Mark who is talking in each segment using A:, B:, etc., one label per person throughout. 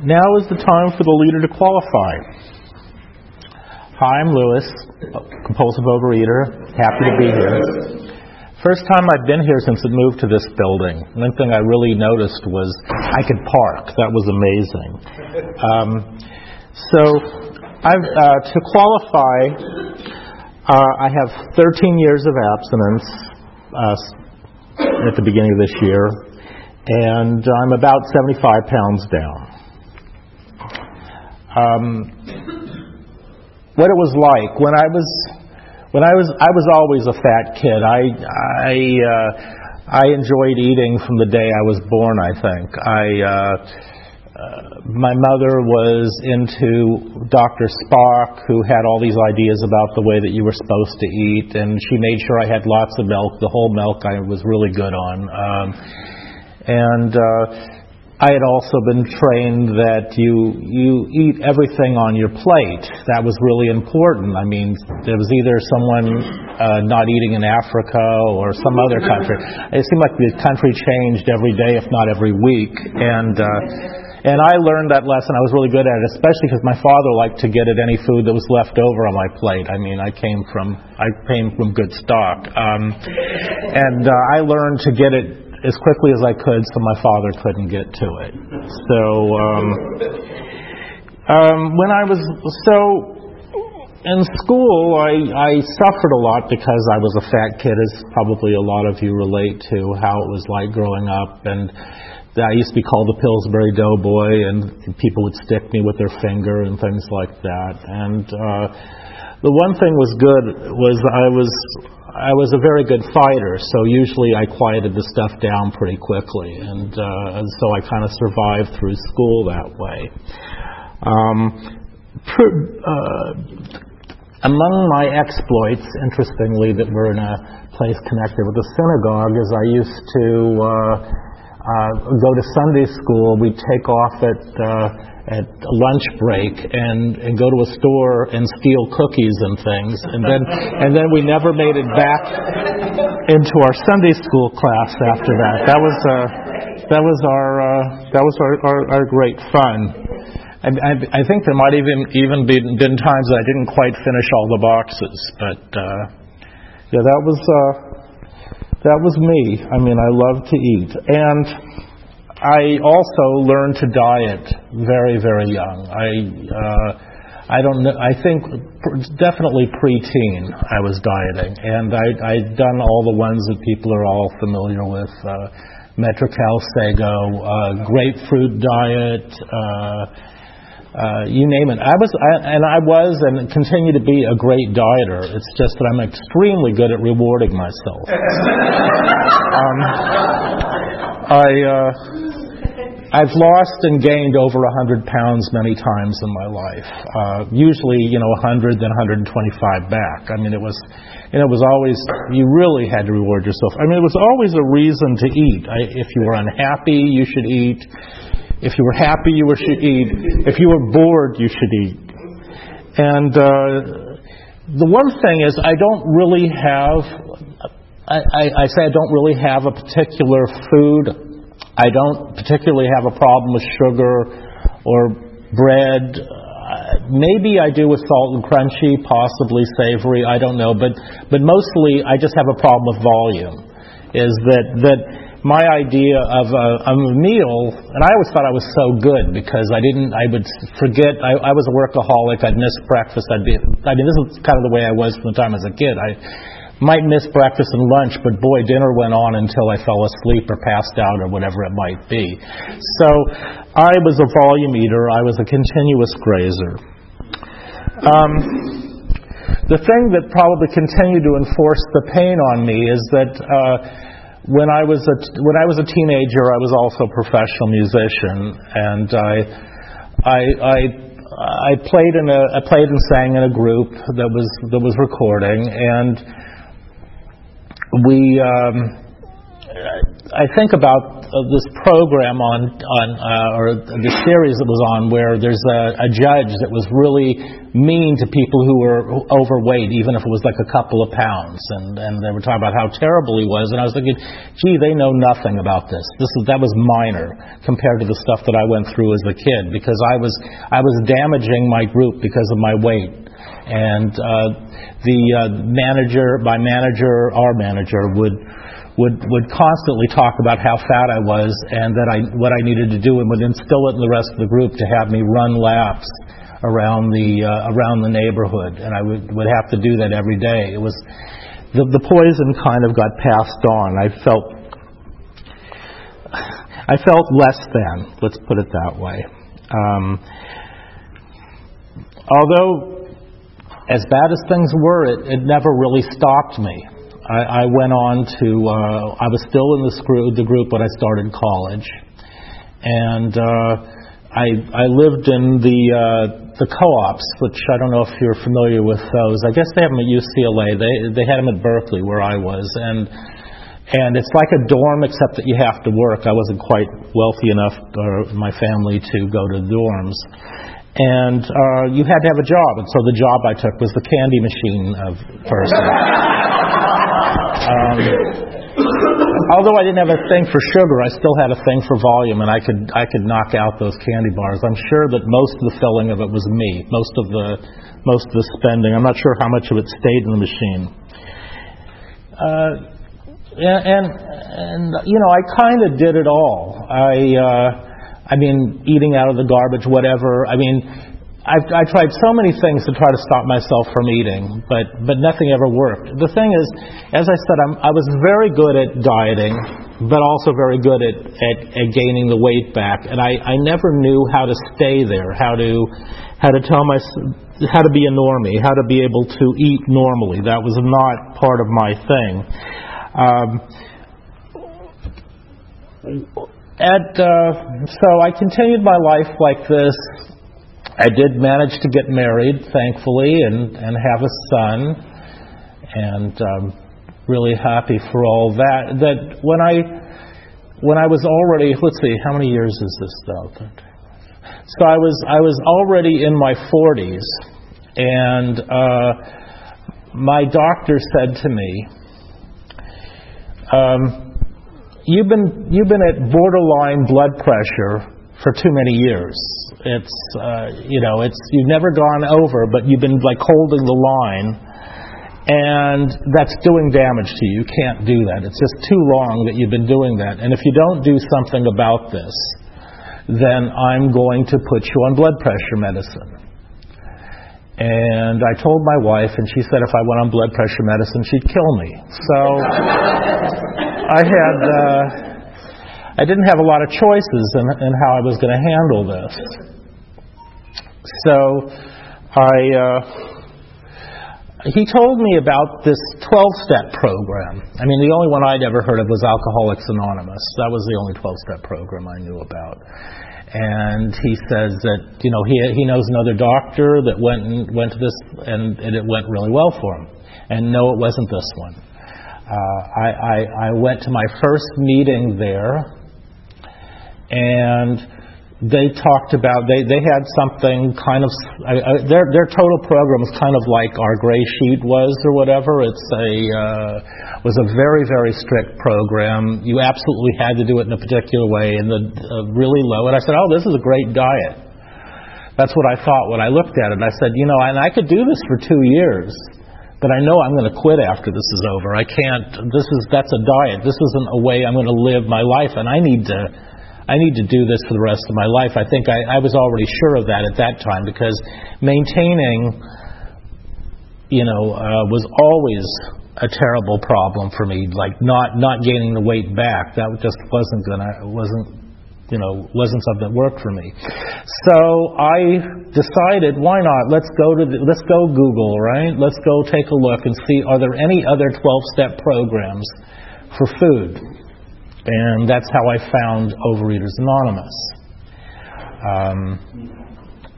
A: Now is the time for the leader to qualify. Hi, I'm Lewis, compulsive overeater. Happy to be here. First time I've been here since it moved to this building. One thing I really noticed was I could park. That was amazing. Um, so, I've, uh, to qualify, uh, I have 13 years of abstinence uh, at the beginning of this year, and I'm about 75 pounds down. Um, what it was like when I was when I was I was always a fat kid. I I uh, I enjoyed eating from the day I was born. I think I. Uh, uh, my mother was into Dr. Spock, who had all these ideas about the way that you were supposed to eat, and she made sure I had lots of milk. The whole milk I was really good on. Um, and uh, I had also been trained that you you eat everything on your plate. That was really important. I mean, there was either someone uh, not eating in Africa or some other country. It seemed like the country changed every day, if not every week, and. Uh, and I learned that lesson. I was really good at it, especially because my father liked to get at any food that was left over on my plate. I mean, I came from I came from good stock, um, and uh, I learned to get it as quickly as I could so my father couldn't get to it. So um, um, when I was so in school, I, I suffered a lot because I was a fat kid, as probably a lot of you relate to how it was like growing up. And I used to be called the Pillsbury Doughboy, and people would stick me with their finger and things like that. And uh, the one thing was good was I was I was a very good fighter, so usually I quieted the stuff down pretty quickly, and, uh, and so I kind of survived through school that way. Um, uh, among my exploits, interestingly, that were in a place connected with the synagogue, is I used to uh, uh, go to Sunday school. We'd take off at uh, at lunch break and, and go to a store and steal cookies and things. And then, and then we never made it back into our Sunday school class after that. That was, uh, that was our, uh, that was our, our, our great fun. I, I, I think there might even even been, been times I didn't quite finish all the boxes, but uh, yeah, that was uh, that was me. I mean, I love to eat, and I also learned to diet very, very young. I uh, I don't know. I think definitely preteen I was dieting, and I, I'd done all the ones that people are all familiar with: uh, Metrecal Sago, uh, grapefruit diet. Uh, uh, you name it. I was, I, and I was, and continue to be a great dieter. It's just that I'm extremely good at rewarding myself. um, I, uh, I've lost and gained over 100 pounds many times in my life. Uh, usually, you know, 100, then 125 back. I mean, it was, and it was always, you really had to reward yourself. I mean, it was always a reason to eat. I, if you were unhappy, you should eat. If you were happy, you should eat. If you were bored, you should eat. And uh, the one thing is, I don't really have, I, I, I say I don't really have a particular food I don't particularly have a problem with sugar or bread. Uh, maybe I do with salt and crunchy, possibly savory. I don't know, but but mostly I just have a problem with volume. Is that that my idea of a, of a meal, and I always thought I was so good because I didn't. I would forget. I, I was a workaholic. I'd miss breakfast. I'd be. I mean, this is kind of the way I was from the time as a kid. I might miss breakfast and lunch, but boy, dinner went on until I fell asleep or passed out or whatever it might be. So I was a volume eater. I was a continuous grazer. Um, the thing that probably continued to enforce the pain on me is that uh, when I was a when I was a teenager, I was also a professional musician, and I I, I I played in a I played and sang in a group that was that was recording and we, um, I think about uh, this program on on uh, or the series that was on where there's a, a judge that was really mean to people who were overweight, even if it was like a couple of pounds, and and they were talking about how terrible he was, and I was thinking, gee, they know nothing about this. This is that was minor compared to the stuff that I went through as a kid because I was I was damaging my group because of my weight, and uh, the uh, manager, my manager, our manager would would would constantly talk about how fat I was and that I what I needed to do and would instill it in the rest of the group to have me run laps around the uh, around the neighborhood and I would would have to do that every day. It was the the poison kind of got passed on. I felt I felt less than, let's put it that way. Um, although as bad as things were, it, it never really stopped me. I, I went on to, uh, I was still in the, screw, the group when I started college. And uh, I, I lived in the, uh, the co-ops, which I don't know if you're familiar with those. I guess they have them at UCLA. They, they had them at Berkeley, where I was. And, and it's like a dorm, except that you have to work. I wasn't quite wealthy enough, or my family, to go to dorms and uh, you had to have a job. And so the job I took was the candy machine of person. um, although I didn't have a thing for sugar, I still had a thing for volume, and I could I could knock out those candy bars. I'm sure that most of the filling of it was me. Most of the most of the spending. I'm not sure how much of it stayed in the machine. Uh, and, and and you know I kind of did it all. I. Uh, I mean, eating out of the garbage, whatever. I mean, I've, I tried so many things to try to stop myself from eating, but but nothing ever worked. The thing is, as I said, I'm, I was very good at dieting, but also very good at, at, at gaining the weight back, and I, I never knew how to stay there, how to how to tell my how to be a normie, how to be able to eat normally. That was not part of my thing. Um, and uh, so I continued my life like this. I did manage to get married, thankfully, and, and have a son, and um, really happy for all that. That when I when I was already let's see, how many years is this though? So I was I was already in my 40s, and uh, my doctor said to me. Um, you've been you've been at borderline blood pressure for too many years. It's uh, you know it's you've never gone over, but you've been like holding the line, and that's doing damage to you. You can't do that. It's just too long that you've been doing that. And if you don't do something about this, then I'm going to put you on blood pressure medicine. And I told my wife, and she said if I went on blood pressure medicine, she'd kill me. So I had uh, I didn't have a lot of choices in, in how I was going to handle this. So I uh, he told me about this 12-step program. I mean, the only one I'd ever heard of was Alcoholics Anonymous. That was the only 12-step program I knew about. And he says that you know he he knows another doctor that went and went to this and, and it went really well for him. And no, it wasn't this one. Uh, I, I, I went to my first meeting there, and they talked about they they had something kind of uh, their their total program was kind of like our gray sheet was or whatever. It's a uh, was a very very strict program. You absolutely had to do it in a particular way, and the uh, really low. And I said, oh, this is a great diet. That's what I thought when I looked at it. I said, you know, and I could do this for two years but I know I'm going to quit after this is over. I can't. This is that's a diet. This isn't a way I'm going to live my life, and I need to. I need to do this for the rest of my life. I think I, I was already sure of that at that time because maintaining, you know, uh, was always a terrible problem for me. Like not not gaining the weight back. That just wasn't gonna wasn't you know, wasn't something that worked for me. So I decided, why not? Let's go to the, let's go Google, right? Let's go take a look and see are there any other 12-step programs for food? And that's how I found Overeaters Anonymous. Um,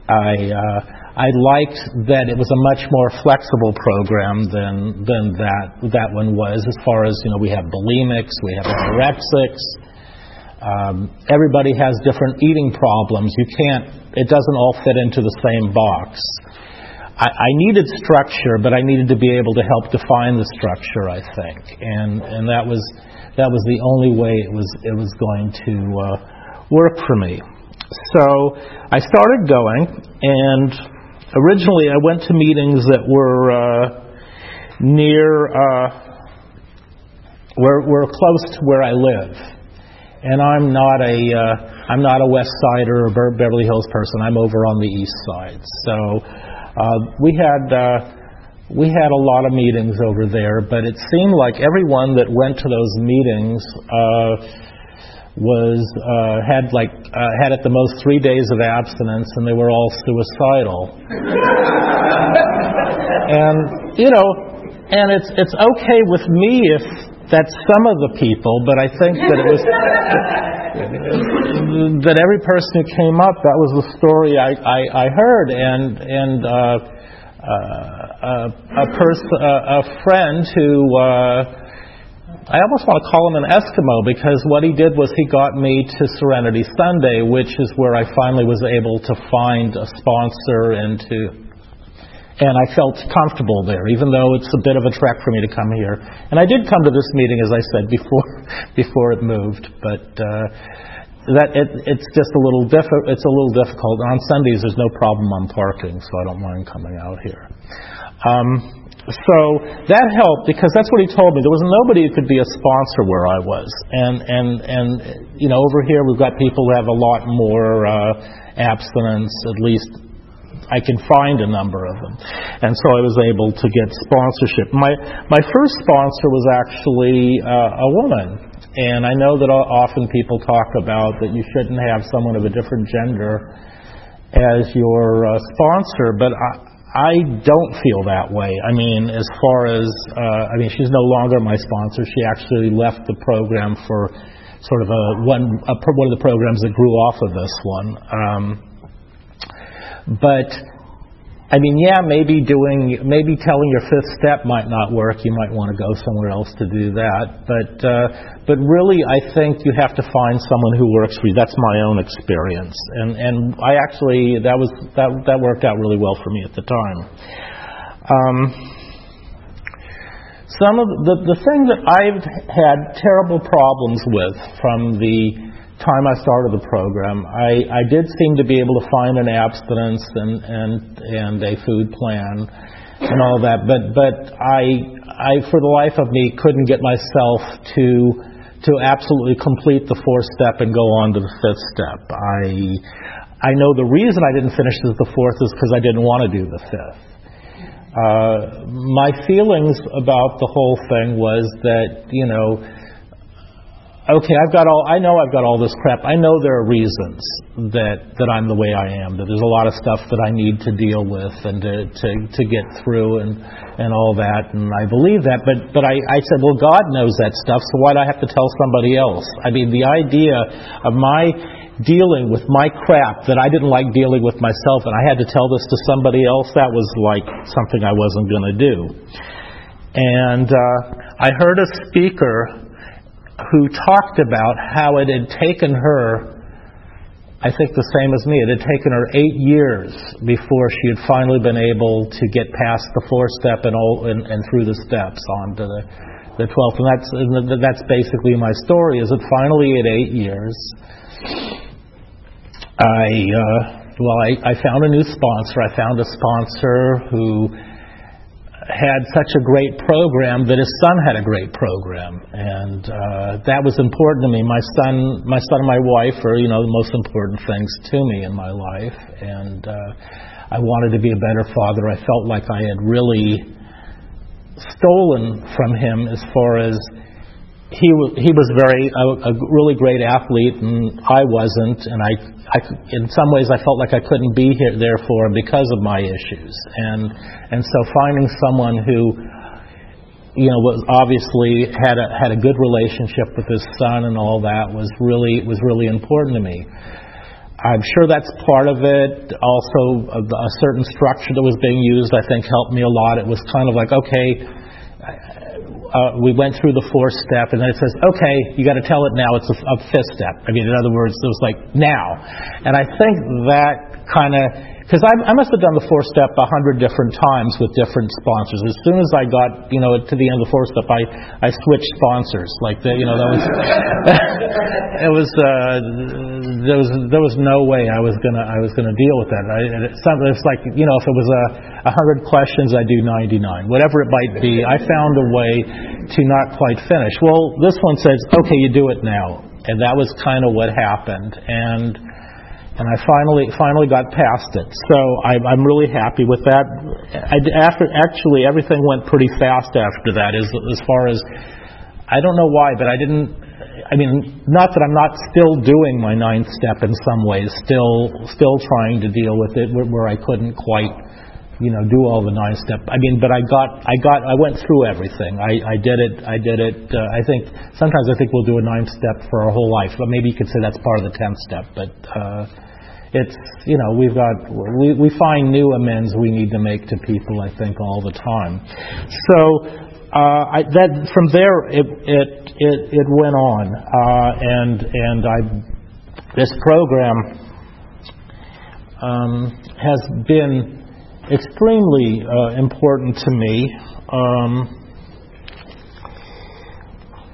A: I uh, I liked that it was a much more flexible program than than that that one was. As far as you know, we have bulimics, we have anorexics, Um, everybody has different eating problems. You can't, it doesn't all fit into the same box. I, I needed structure, but I needed to be able to help define the structure, I think. And, and that was, that was the only way it was, it was going to uh, work for me. So I started going, and originally I went to meetings that were uh, near, uh, were, were close to where I live. And I'm not a, uh, I'm not a West Sider or a Beverly Hills person. I'm over on the East Side. So uh, we had, uh, we had a lot of meetings over there, but it seemed like everyone that went to those meetings uh, was uh, had like uh, had at the most three days of abstinence, and they were all suicidal. and you know, and it's it's okay with me if that's some of the people, but I think that it was that every person who came up, that was the story I I, I heard, and and. Uh, uh, a, a person, a, a friend who uh, I almost want to call him an Eskimo because what he did was he got me to Serenity Sunday, which is where I finally was able to find a sponsor and to and I felt comfortable there, even though it's a bit of a trek for me to come here. And I did come to this meeting, as I said before, before it moved, but uh, that it, it's just a little diffi- It's a little difficult. On Sundays, there's no problem on parking, so I don't mind coming out here. Um, so that helped because that's what he told me. There was nobody who could be a sponsor where I was, and and and you know over here we've got people who have a lot more uh, abstinence. At least I can find a number of them, and so I was able to get sponsorship. My my first sponsor was actually uh, a woman, and I know that often people talk about that you shouldn't have someone of a different gender as your uh, sponsor, but I, I don't feel that way. I mean, as far as, uh, I mean, she's no longer my sponsor. She actually left the program for sort of a one, a, one of the programs that grew off of this one. Um, but I mean, yeah, maybe doing, maybe telling your fifth step might not work. You might want to go somewhere else to do that. But, uh, but really, I think you have to find someone who works for you. That's my own experience, and and I actually that was that that worked out really well for me at the time. Um, some of the the thing that I've had terrible problems with from the time I started the program, I, I did seem to be able to find an abstinence and, and, and a food plan and all that, but, but I, I, for the life of me, couldn't get myself to, to absolutely complete the fourth step and go on to the fifth step. I, I know the reason I didn't finish the fourth is because I didn't want to do the fifth. Uh, my feelings about the whole thing was that, you know, okay, I've got all, I know I've got all this crap. I know there are reasons that, that I'm the way I am, that there's a lot of stuff that I need to deal with and to, to, to get through and, and all that. And I believe that. But, but I, I said, well, God knows that stuff, so why do I have to tell somebody else? I mean, the idea of my dealing with my crap that I didn't like dealing with myself and I had to tell this to somebody else, that was like something I wasn't going to do. And uh, I heard a speaker who talked about how it had taken her, I think the same as me, it had taken her eight years before she had finally been able to get past the four step and, all, and, and through the steps onto the, the 12th. And that's, and that's basically my story, is that finally at eight years, I, uh, well, I, I found a new sponsor. I found a sponsor who had such a great program that his son had a great program, and uh, that was important to me. My son, my son and my wife are you know the most important things to me in my life, and uh, I wanted to be a better father. I felt like I had really stolen from him as far as he was he was very a, a really great athlete and I wasn't and I, I in some ways I felt like I couldn't be here there for him because of my issues and and so finding someone who you know was obviously had a had a good relationship with his son and all that was really was really important to me. I'm sure that's part of it. Also, a, a certain structure that was being used, I think, helped me a lot. It was kind of like, okay, uh, we went through the fourth step, and then it says, okay, you got to tell it now. It's a, a fifth step. I mean, in other words, it was like now. And I think that kind of because I, I must have done the four step a hundred different times with different sponsors. As soon as I got you know to the end of the four step, I I switched sponsors. Like the, you know that was it was uh, there was there was no way I was gonna I was gonna deal with that. I, it sounded it's like you know if it was a a hundred questions, I do ninety nine. Whatever it might be, I found a way to not quite finish. Well, this one says okay, you do it now, and that was kind of what happened and and I finally finally got past it. So I, I'm really happy with that. I, after actually everything went pretty fast after that. As as far as I don't know why, but I didn't. I mean, not that I'm not still doing my ninth step in some ways, still still trying to deal with it where, where I couldn't quite you know do all the nine step i mean but i got i got i went through everything i i did it i did it uh, i think sometimes i think we'll do a nine step for our whole life but maybe you could say that's part of the tenth step but uh it's you know we've got we, we find new amends we need to make to people I think all the time. So uh, I, that from there it it it, it went on uh, and and I this program um, has been extremely uh, important to me. Um,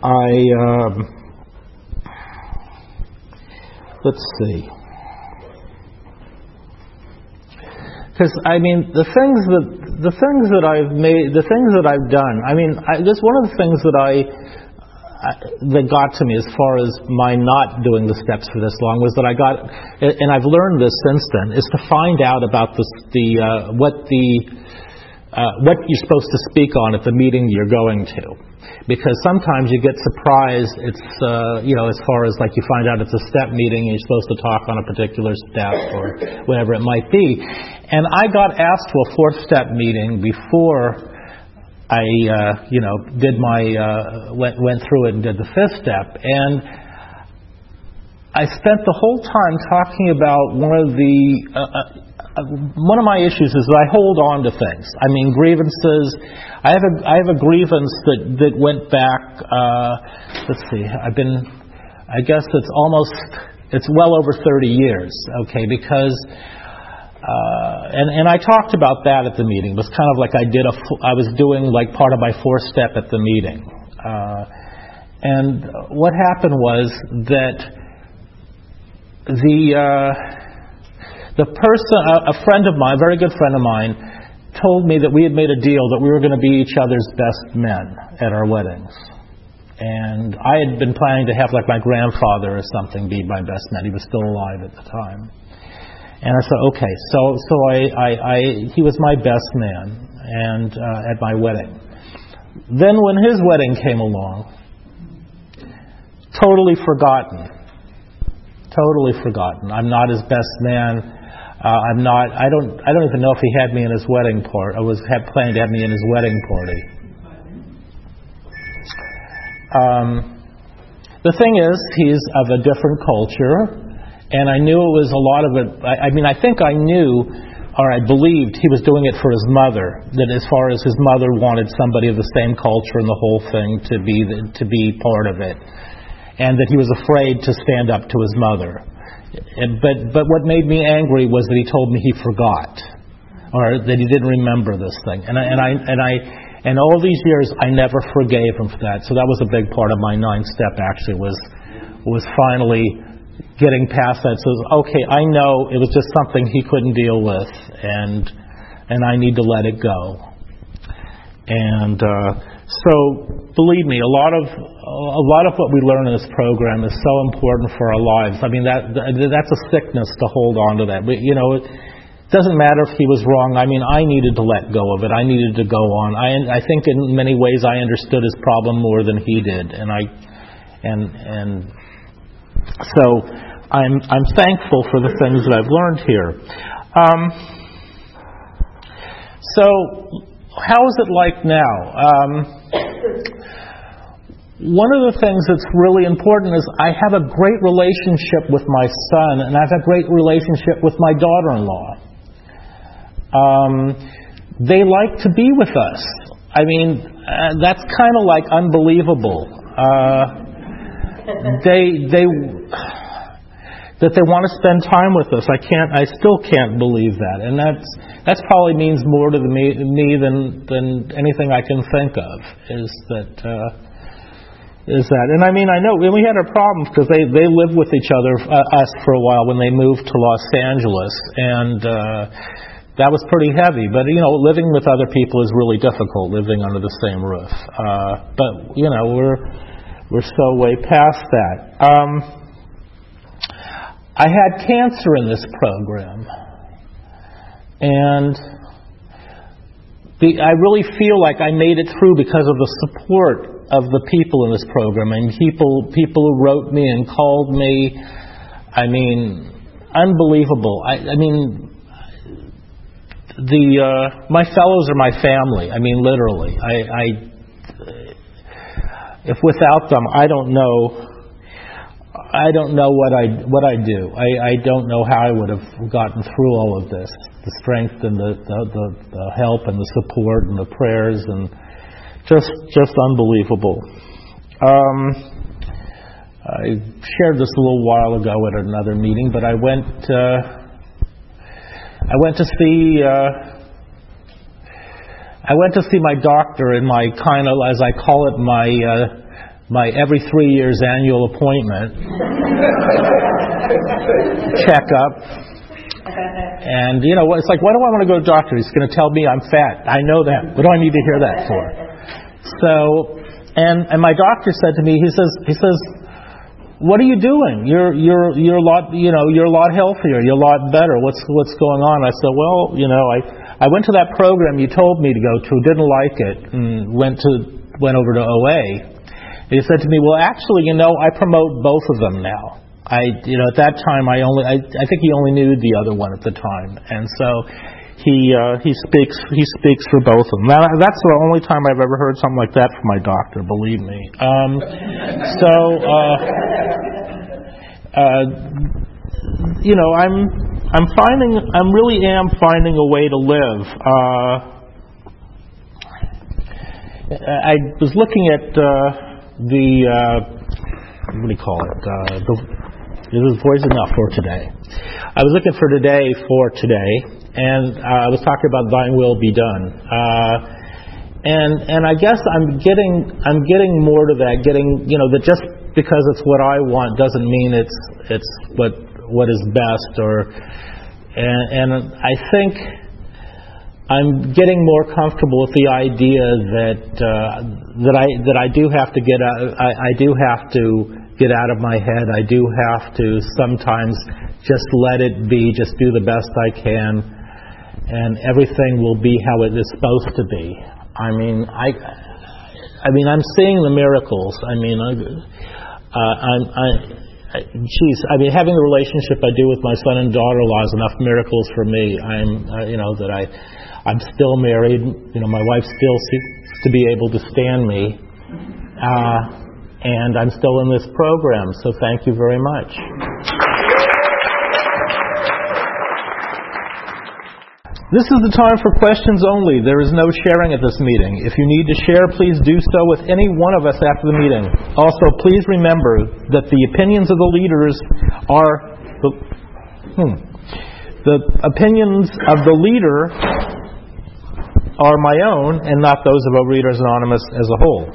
A: I um, let's see. because I mean the things that the things that I've made, the things that I've done. I mean, I, this one of the things that I that got to me as far as my not doing the steps for this long was that I got, and I've learned this since then, is to find out about the the uh, what the uh, what you're supposed to speak on at the meeting you're going to because sometimes you get surprised. It's uh, you know as far as like you find out it's a step meeting and you're supposed to talk on a particular step or whatever it might be. And I got asked to a fourth step meeting before I uh, you know did my uh, went went through it and did the fifth step and. I spent the whole time talking about one of the uh, uh one of my issues is that I hold on to things. I mean, grievances. I have a I have a grievance that that went back. Uh, let's see. I've been. I guess it's almost. It's well over 30 years. Okay, because. Uh, and and I talked about that at the meeting. It was kind of like I did a. I was doing like part of my four step at the meeting. Uh, and what happened was that the. Uh, the person, a, a friend of mine, a very good friend of mine, told me that we had made a deal that we were going to be each other's best men at our weddings. And I had been planning to have like my grandfather or something be my best man. He was still alive at the time. And I said, okay. So, so I, I, I he was my best man, and uh, at my wedding. Then when his wedding came along, totally forgotten. Totally forgotten. I'm not his best man. Uh, I'm not. I don't. I don't even know if he had me in his wedding party. I was had planned to have me in his wedding party. Um, the thing is, he's of a different culture, and I knew it was a lot of it. I, I mean, I think I knew, or I believed, he was doing it for his mother. That as far as his mother wanted somebody of the same culture and the whole thing to be the, to be part of it, and that he was afraid to stand up to his mother. But, but what made me angry was that he told me he forgot, or that he didn't remember this thing. And I, and I, and I, and all these years, I never forgave him for that. So that was a big part of my ninth step. Actually, was was finally getting past that. says, okay, I know it was just something he couldn't deal with, and and I need to let it go. And uh, so, believe me, a lot of a lot of what we learn in this program is so important for our lives. I mean, that that's a sickness to hold on to that. But, you know, it doesn't matter if he was wrong. I mean, I needed to let go of it. I needed to go on. I I think in many ways I understood his problem more than he did, and I and and so I'm I'm thankful for the things that I've learned here. Um, so how is it like now? Um, one of the things that's really important is I have a great relationship with my son, and I have a great relationship with my daughter in law. Um, they like to be with us. I mean, uh, that's kind of like unbelievable. Uh, they they that they want to spend time with us. I can't. I still can't believe that, and that's that's probably means more to me, me than than anything I can think of. Is that uh, is that? And I mean, I know we had our problems because they they lived with each other uh, us for a while when they moved to Los Angeles, and. Uh, that was pretty heavy, but you know, living with other people is really difficult. Living under the same roof, uh, but you know, we're we're so way past that. Um, I had cancer in this program. And the, I really feel like I made it through because of the support of the people in this program and people people who wrote me and called me. I mean, unbelievable. I, I mean, the uh, my fellows are my family. I mean, literally. I, I if without them, I don't know I don't know what I what I do. I, I don't know how I would have gotten through all of this. The strength and the, the, the, the help and the support and the prayers and just just unbelievable. Um, I shared this a little while ago at another meeting, but I went uh, I went to see uh, I went to see my doctor in my kind of as I call it my uh, my every three years annual appointment checkup. And you know, it's like, why do I want to go to the doctor? He's going to tell me I'm fat. I know that. What do I need to hear that for? So, and and my doctor said to me, he says, he says, what are you doing? You're you're you're a lot you know you're a lot healthier. You're a lot better. What's what's going on? I said, well, you know, I I went to that program you told me to go to, didn't like it, and went to went over to OA he said to me, "Well, actually, you know, I promote both of them now. I, you know, at that time, I only, I, I think he only knew the other one at the time, and so he uh, he speaks he speaks for both of them. That, that's the only time I've ever heard something like that from my doctor. Believe me. Um, so, uh, uh, you know, I'm I'm finding I'm really am finding a way to live. Uh, I was looking at. Uh, the uh, what do you call it? Uh, the this is voice enough for today. I was looking for today for today, and uh, I was talking about Thine will be done. Uh, and and I guess I'm getting I'm getting more to that. Getting you know that just because it's what I want doesn't mean it's it's what what is best. Or and, and I think I'm getting more comfortable with the idea that uh, that I that I do have to get out, I, I do have to get out of my head. I do have to sometimes just let it be, just do the best I can, and everything will be how it is supposed to be. I mean, I I mean, I'm seeing the miracles. I mean, I, uh, I'm. I, geez, I mean, having the relationship I do with my son and daughter-in-law is enough miracles for me. I'm, uh, you know, that I, I'm still married. You know, my wife still seems to be able to stand me. Uh, and I'm still in this program, so thank you very much. This is the time for questions only. There is no sharing at this meeting. If you need to share, please do so with any one of us after the meeting. Also, please remember that the opinions of the leaders are the, hmm, the opinions of the leader are my own and not those of Overeaters Anonymous as a whole.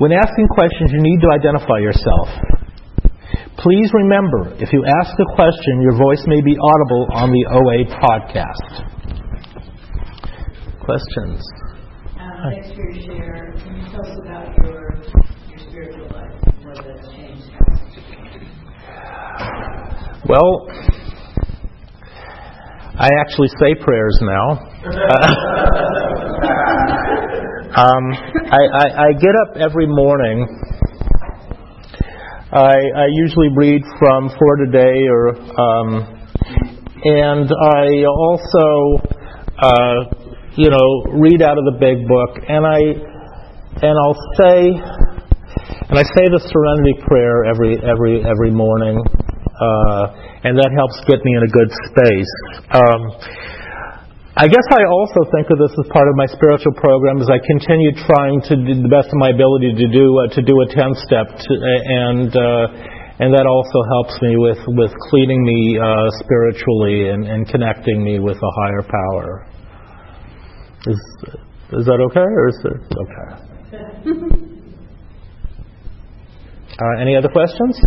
A: When asking questions, you need to identify yourself. Please remember, if you ask a question, your voice may be audible on the OA podcast. Questions?
B: Um, thanks for your share. Can you tell us about your, your spiritual life, what that's changed?
A: Well, I actually say prayers now. um, I, I, I get up every morning. I, I usually read from For Today, or um, and I also, uh, you know, read out of the Big Book, and I and I'll say, and I say the Serenity Prayer every every every morning, uh, and that helps get me in a good space. Um, I guess I also think of this as part of my spiritual program as I continue trying to do the best of my ability to do uh, to do a ten step, to, and uh, and that also helps me with with cleaning me uh, spiritually and, and connecting me with a higher power. Is is that okay, or is it okay? Uh, any other questions?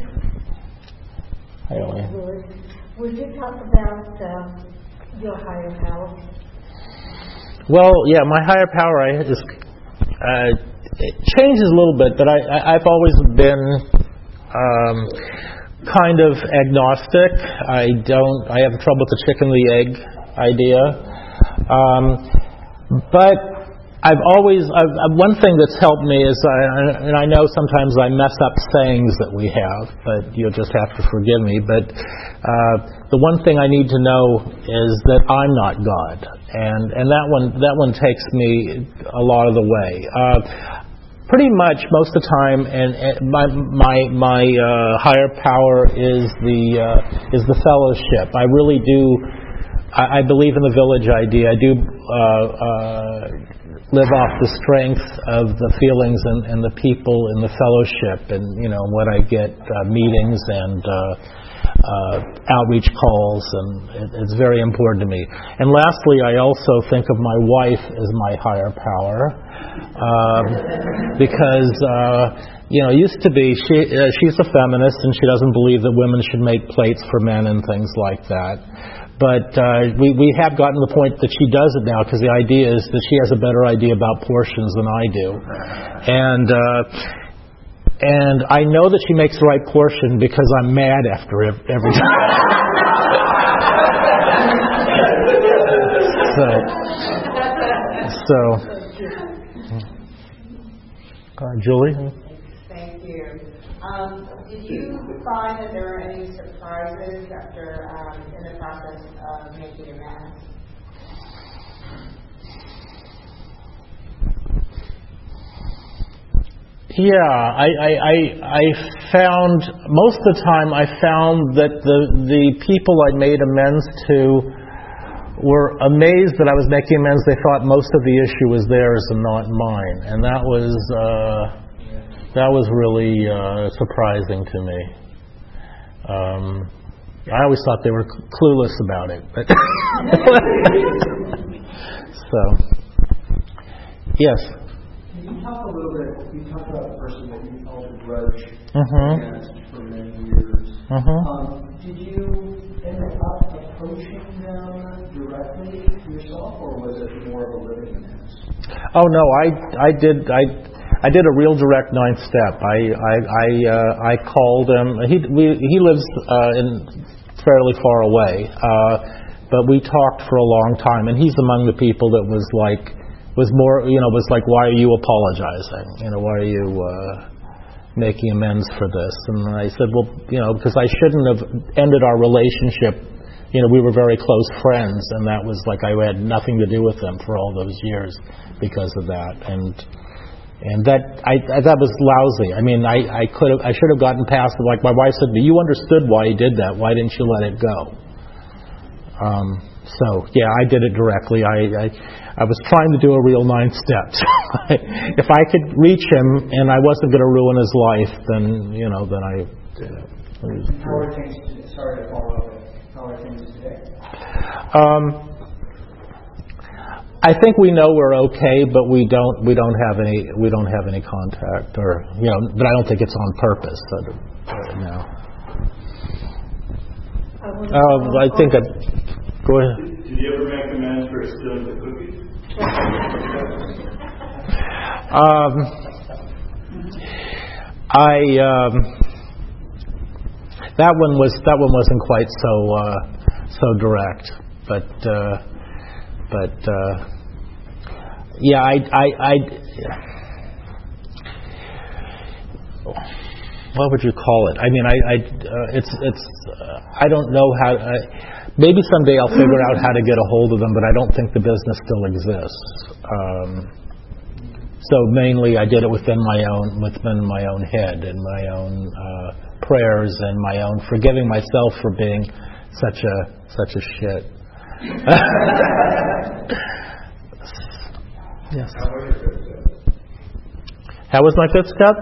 C: Would you talk about uh, your higher power?
A: Well, yeah, my higher power I is uh, it changes a little bit, but I, I I've always been um, kind of agnostic. I don't. I have trouble with the chicken the egg idea. Um, but I've always, I've, one thing that's helped me is, I, and I know sometimes I mess up sayings that we have, but you'll just have to forgive me. But uh, the one thing I need to know is that I'm not God, and and that one that one takes me a lot of the way. Uh, pretty much most of the time, and, and my my my uh, higher power is the uh, is the fellowship. I really do. I, I believe in the village idea. I do. Uh, uh, live off the strength of the feelings and, and the people and the fellowship and you know when I get uh, meetings and uh, uh, outreach calls and it, it's very important to me. And lastly, I also think of my wife as my higher power um, because uh, you know, it used to be she uh, she's a feminist and she doesn't believe that women should make plates for men and things like that. But uh, we, we have gotten to the point that she does it now because the idea is that she has a better idea about portions than I do. And, uh, and I know that she makes the right portion because I'm mad after every time. so, so, uh, Julie?
B: Um, did you find that there were any surprises after um, in the process of making amends?
A: Yeah, I, I, I, I found most of the time I found that the the people I made amends to were amazed that I was making amends. They thought most of the issue was theirs and not mine, and that was uh, that was really uh, surprising to me. Um, I always thought they were clueless about it. But so,
D: yes. Can you talk a little bit? You talked about a person that you held a grudge
A: mm-hmm.
D: against for many years.
A: Mm-hmm.
D: Um, did you end up approaching them directly yourself, or was it more of a living?
A: Oh no, I I did I I did a real direct ninth step. I I I, uh, I called him. He we, he lives uh, in fairly far away, uh, but we talked for a long time, and he's among the people that was like was more you know was like why are you apologizing? You know why are you uh, making amends for this? And I said well you know because I shouldn't have ended our relationship. You know we were very close friends, and that was like I had nothing to do with them for all those years because of that and and that I, that was lousy. I mean, I, I could have, I should have gotten past it. Like my wife said, "You understood why he did that. Why didn't you let it go?" Um, so yeah, I did it directly. I, I I was trying to do a real nine steps. if I could reach him and I wasn't going to ruin his life, then you know, then I.
D: How are things? Sorry to follow up. How are things today?
A: Um, I think we know we're okay, but we don't we don't have any we don't have any contact or you know, but I don't think it's on purpose. But, uh, no. Uh, I think I go ahead.
E: Did you ever make amends for stealing the cookies?
A: um, I um, that one was that one wasn't quite so uh, so direct, but. Uh, but uh, yeah, I, I, I, what would you call it? I mean, I, I uh, it's, it's, uh, I don't know how. Uh, maybe someday I'll figure out how to get a hold of them, but I don't think the business still exists. Um, so mainly, I did it within my own, within my own head and my own uh, prayers and my own forgiving myself for being such a such a shit. yes. How was my fifth step?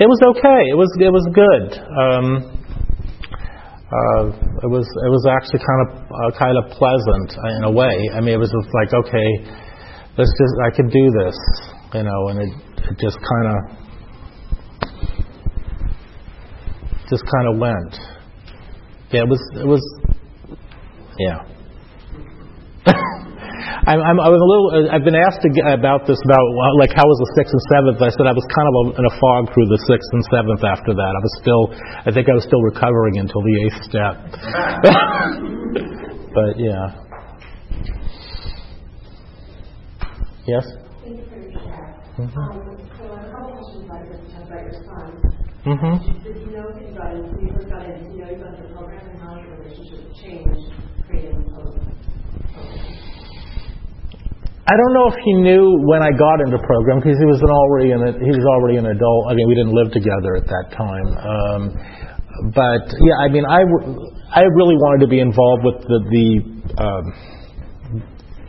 A: It was okay. It was it was good. Um, uh, it was it was actually kind of uh, kind of pleasant uh, in a way. I mean, it was just like okay, let's just I can do this, you know, and it, it just kind of just kind of went. Yeah, it was it was yeah. I'm, I'm, I was a little. I've been asked about this about like how was the sixth and seventh. I said I was kind of in a fog through the sixth and seventh. After that, I was still. I think I was still recovering until the eighth step. but yeah. Yes.
C: Thank you for your share.
A: Mhm.
C: Um, so I have a couple questions about your, about your son.
A: Mhm.
C: Did you know that you got in, when you first got in, did you know you got into the program and how your relationship changed creating the program?
A: I don't know if he knew when I got into program because he was an already an he was already an adult. I mean, we didn't live together at that time. Um, but yeah, I mean, I, w- I really wanted to be involved with the the um,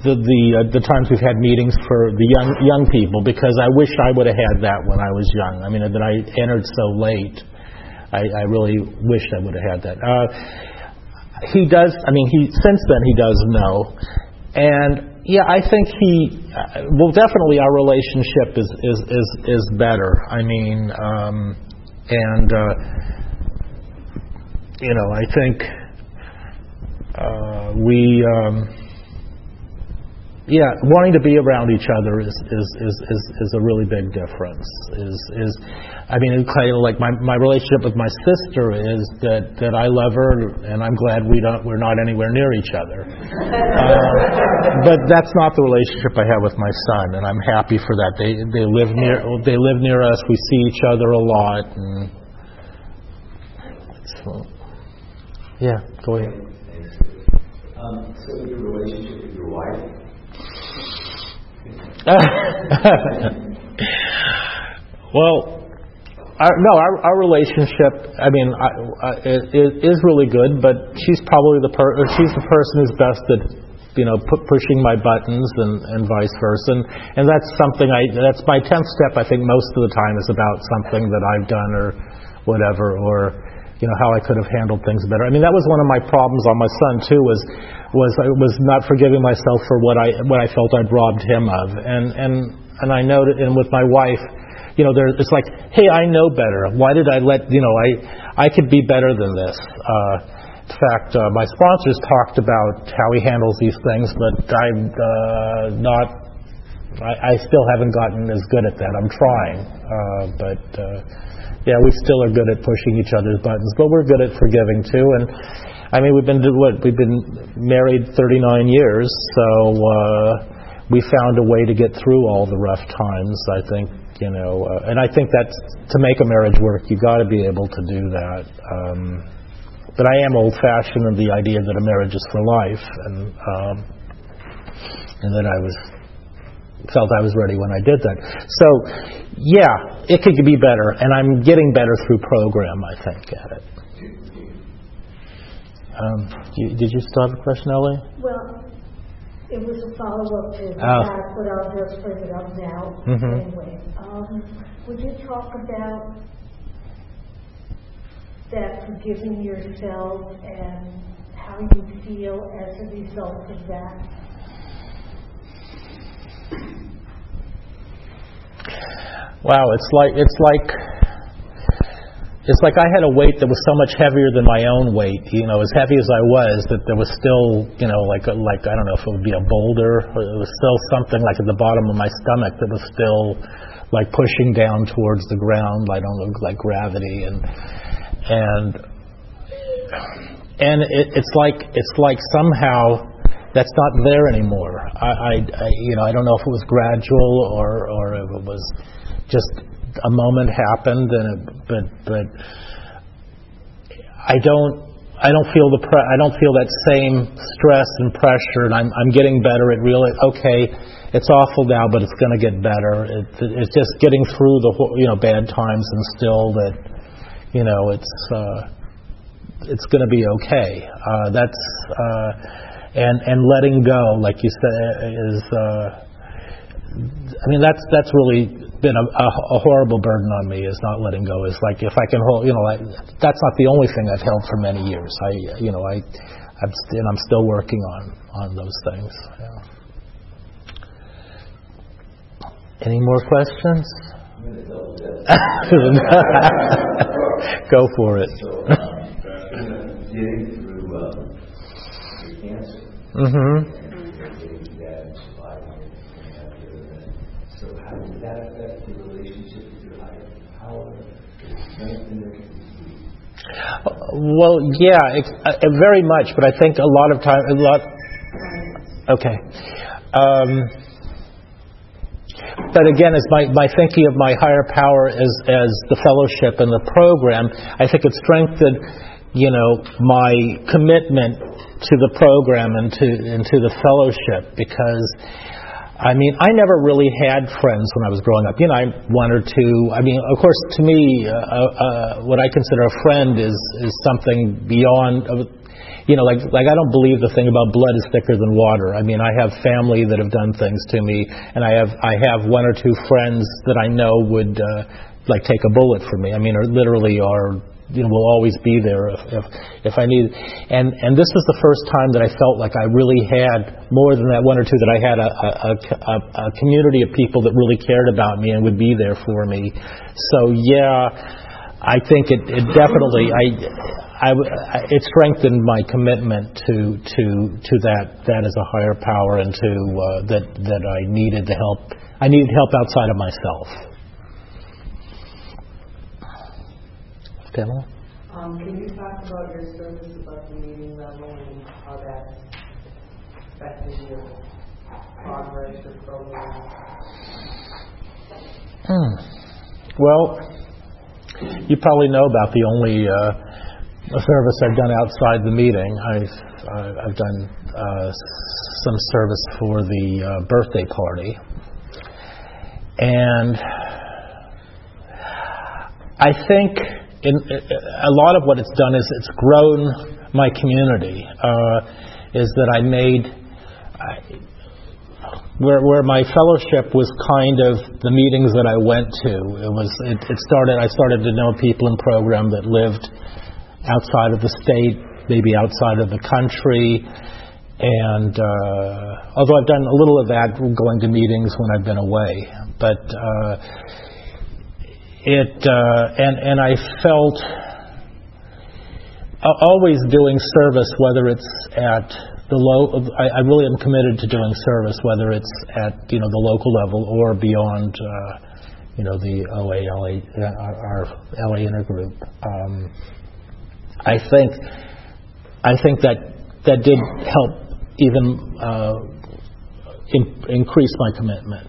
A: the the, uh, the times we've had meetings for the young young people because I wish I would have had that when I was young. I mean, that I entered so late. I, I really wished I would have had that. Uh, he does. I mean, he since then he does know, and yeah, I think he. Uh, well, definitely our relationship is is is is better. I mean, um, and uh, you know, I think uh, we. Um, yeah, wanting to be around each other is is is is, is a really big difference. Is is, I mean, kind of like my my relationship with my sister is that that I love her and I'm glad we don't we're not anywhere near each other. Uh, but that's not the relationship I have with my son, and I'm happy for that. They they live near they live near us. We see each other a lot, and so, yeah. Go ahead.
D: Um, so your relationship with your wife,
A: well, our, no, our, our relationship. I mean, I, I, it, is really good. But she's probably the per, she's the person who's best at you know pu- pushing my buttons and, and vice versa. And, and that's something I. That's my tenth step. I think most of the time is about something that I've done or whatever or you know how I could have handled things better. I mean that was one of my problems on my son too was was I was not forgiving myself for what I what I felt I'd robbed him of. And and and I know that and with my wife, you know, there it's like, hey, I know better. Why did I let you know I I could be better than this. Uh, in fact, uh, my sponsors talked about how he handles these things, but I'm uh, not. I, I still haven't gotten as good at that. I'm trying, uh, but. Uh, yeah, we still are good at pushing each other's buttons, but we're good at forgiving too. And I mean, we've been what we've been married 39 years, so uh, we found a way to get through all the rough times. I think you know, uh, and I think that's to make a marriage work, you got to be able to do that. Um, but I am old-fashioned in the idea that a marriage is for life, and um, and that I was felt I was ready when I did that. So, yeah, it could be better, and I'm getting better through program, I think, at it. Um, you, did you still have a question, Ellie?
C: Well, it was a follow-up to
A: Oh.
C: that, but I'll just bring it up now
A: Mhm.
C: anyway. Um, would you talk about that forgiving yourself and how you feel as a result of that?
A: Wow, it's like it's like it's like I had a weight that was so much heavier than my own weight. You know, as heavy as I was, that there was still, you know, like a, like I don't know if it would be a boulder. Or it was still something like at the bottom of my stomach that was still like pushing down towards the ground. I don't know, like gravity and and and it, it's like it's like somehow that's not there anymore. I, I, I you know I don't know if it was gradual or or if it was just a moment happened and it, but but I don't I don't feel the pre- I don't feel that same stress and pressure and I'm I'm getting better at really okay it's awful now but it's going to get better it, it's just getting through the you know bad times and still that you know it's uh it's going to be okay uh that's uh and and letting go, like you said, is. Uh, I mean, that's that's really been a, a, a horrible burden on me. Is not letting go. Is like if I can hold, you know, I, that's not the only thing I've held for many years. I, you know, I, I'm st- and I'm still working on on those things. Yeah. Any more questions? Go for it.
F: getting through um, your
A: hmm
F: it?
A: Well, yeah, uh, very much, but I think a lot of time, a lot. Okay. Um, but again, as my, my thinking of my higher power as, as the fellowship and the program, I think it strengthened, you know, my commitment to the program and to, and to the fellowship because, I mean, I never really had friends when I was growing up. You know, I one or two. I mean, of course, to me, uh, uh, what I consider a friend is is something beyond. Uh, you know, like like I don't believe the thing about blood is thicker than water. I mean, I have family that have done things to me, and I have I have one or two friends that I know would uh, like take a bullet for me. I mean, or literally are you know will always be there if if, if I need. And and this was the first time that I felt like I really had more than that one or two that I had a a, a, a community of people that really cared about me and would be there for me. So yeah. I think it, it definitely I, I, it strengthened my commitment to to to that that as a higher power and to uh, that that I needed to help I needed help outside of myself. Pamela?
B: Um, can you talk about your service about the meeting level and how that affected your progress or program?
A: Hmm. Well, you probably know about the only uh, service I've done outside the meeting. I've uh, I've done uh, some service for the uh, birthday party, and I think in, a lot of what it's done is it's grown my community. Uh, is that I made. I, where where my fellowship was kind of the meetings that I went to. It was it, it started I started to know people in program that lived outside of the state, maybe outside of the country. And uh, although I've done a little of that going to meetings when I've been away, but uh, it uh, and and I felt always doing service, whether it's at the low, I, I really am committed to doing service, whether it's at you know the local level or beyond, uh, you know the OA, LA, our LA intergroup. Um, I think, I think that that did help even uh, in, increase my commitment.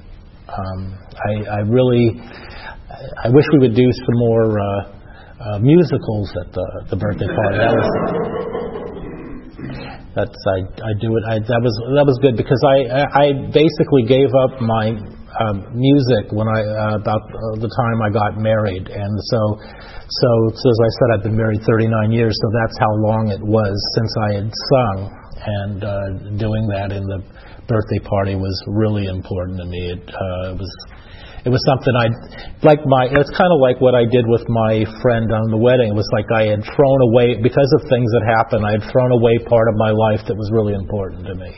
A: Um, I, I really, I wish we would do some more uh, uh, musicals at the the birthday party. That was that's I I do it. I, that was that was good because I I basically gave up my um, music when I uh, about uh, the time I got married, and so so, so as I said, I've been married 39 years, so that's how long it was since I had sung, and uh, doing that in the birthday party was really important to me. It uh, was it was something I like my it's kind of like what I did with my friend on the wedding. It was like I had thrown away because of things that happened. I had thrown away part of my life that was really important to me,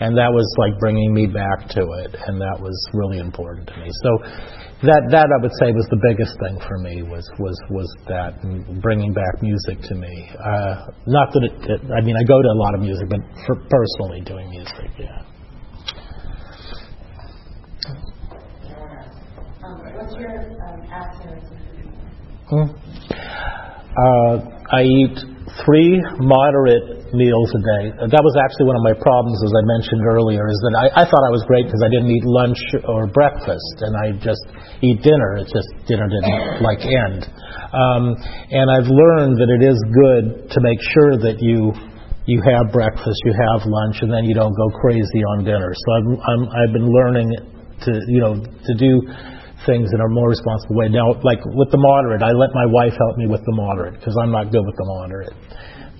A: and that was like bringing me back to it, and that was really important to me. So that that I would say was the biggest thing for me was was was that bringing back music to me. Uh, not that it, it, I mean I go to a lot of music, but for personally doing music, yeah.
B: What's your um, abstinence?
A: Hmm. Uh, I eat three moderate meals a day. That was actually one of my problems, as I mentioned earlier, is that I, I thought I was great because I didn't eat lunch or breakfast, and I just eat dinner. It's just dinner didn't like end. Um, and I've learned that it is good to make sure that you you have breakfast, you have lunch, and then you don't go crazy on dinner. So I'm, I'm, I've been learning to you know to do things in a more responsible way. Now, like with the moderate, I let my wife help me with the moderate because I'm not good with the moderate.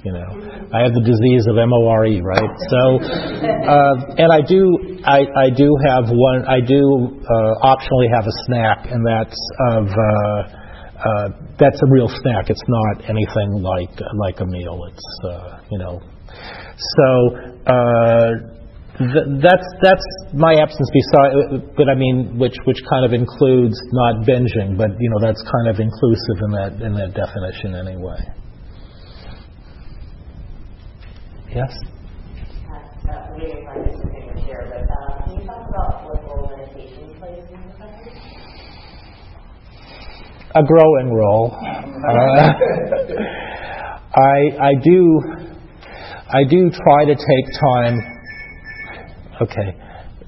A: You know, I have the disease of MORE, right? So, uh, and I do, I, I do have one. I do uh, optionally have a snack, and that's of. Uh, uh, that's a real snack. It's not anything like like a meal. It's uh, you know, so uh, th- that's that's my absence. Beside, but I mean, which which kind of includes not binging, but you know, that's kind of inclusive in that in that definition anyway. Yes.
B: Uh, uh,
A: a growing role. Uh, I I do I do try to take time. Okay.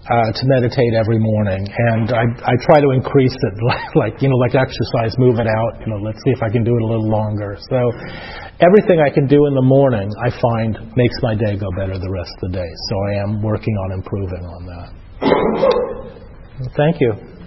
A: Uh, to meditate every morning, and I, I try to increase it, like, like you know, like exercise, move it out. You know, let's see if I can do it a little longer. So, everything I can do in the morning, I find makes my day go better the rest of the day. So I am working on improving on that. Thank you.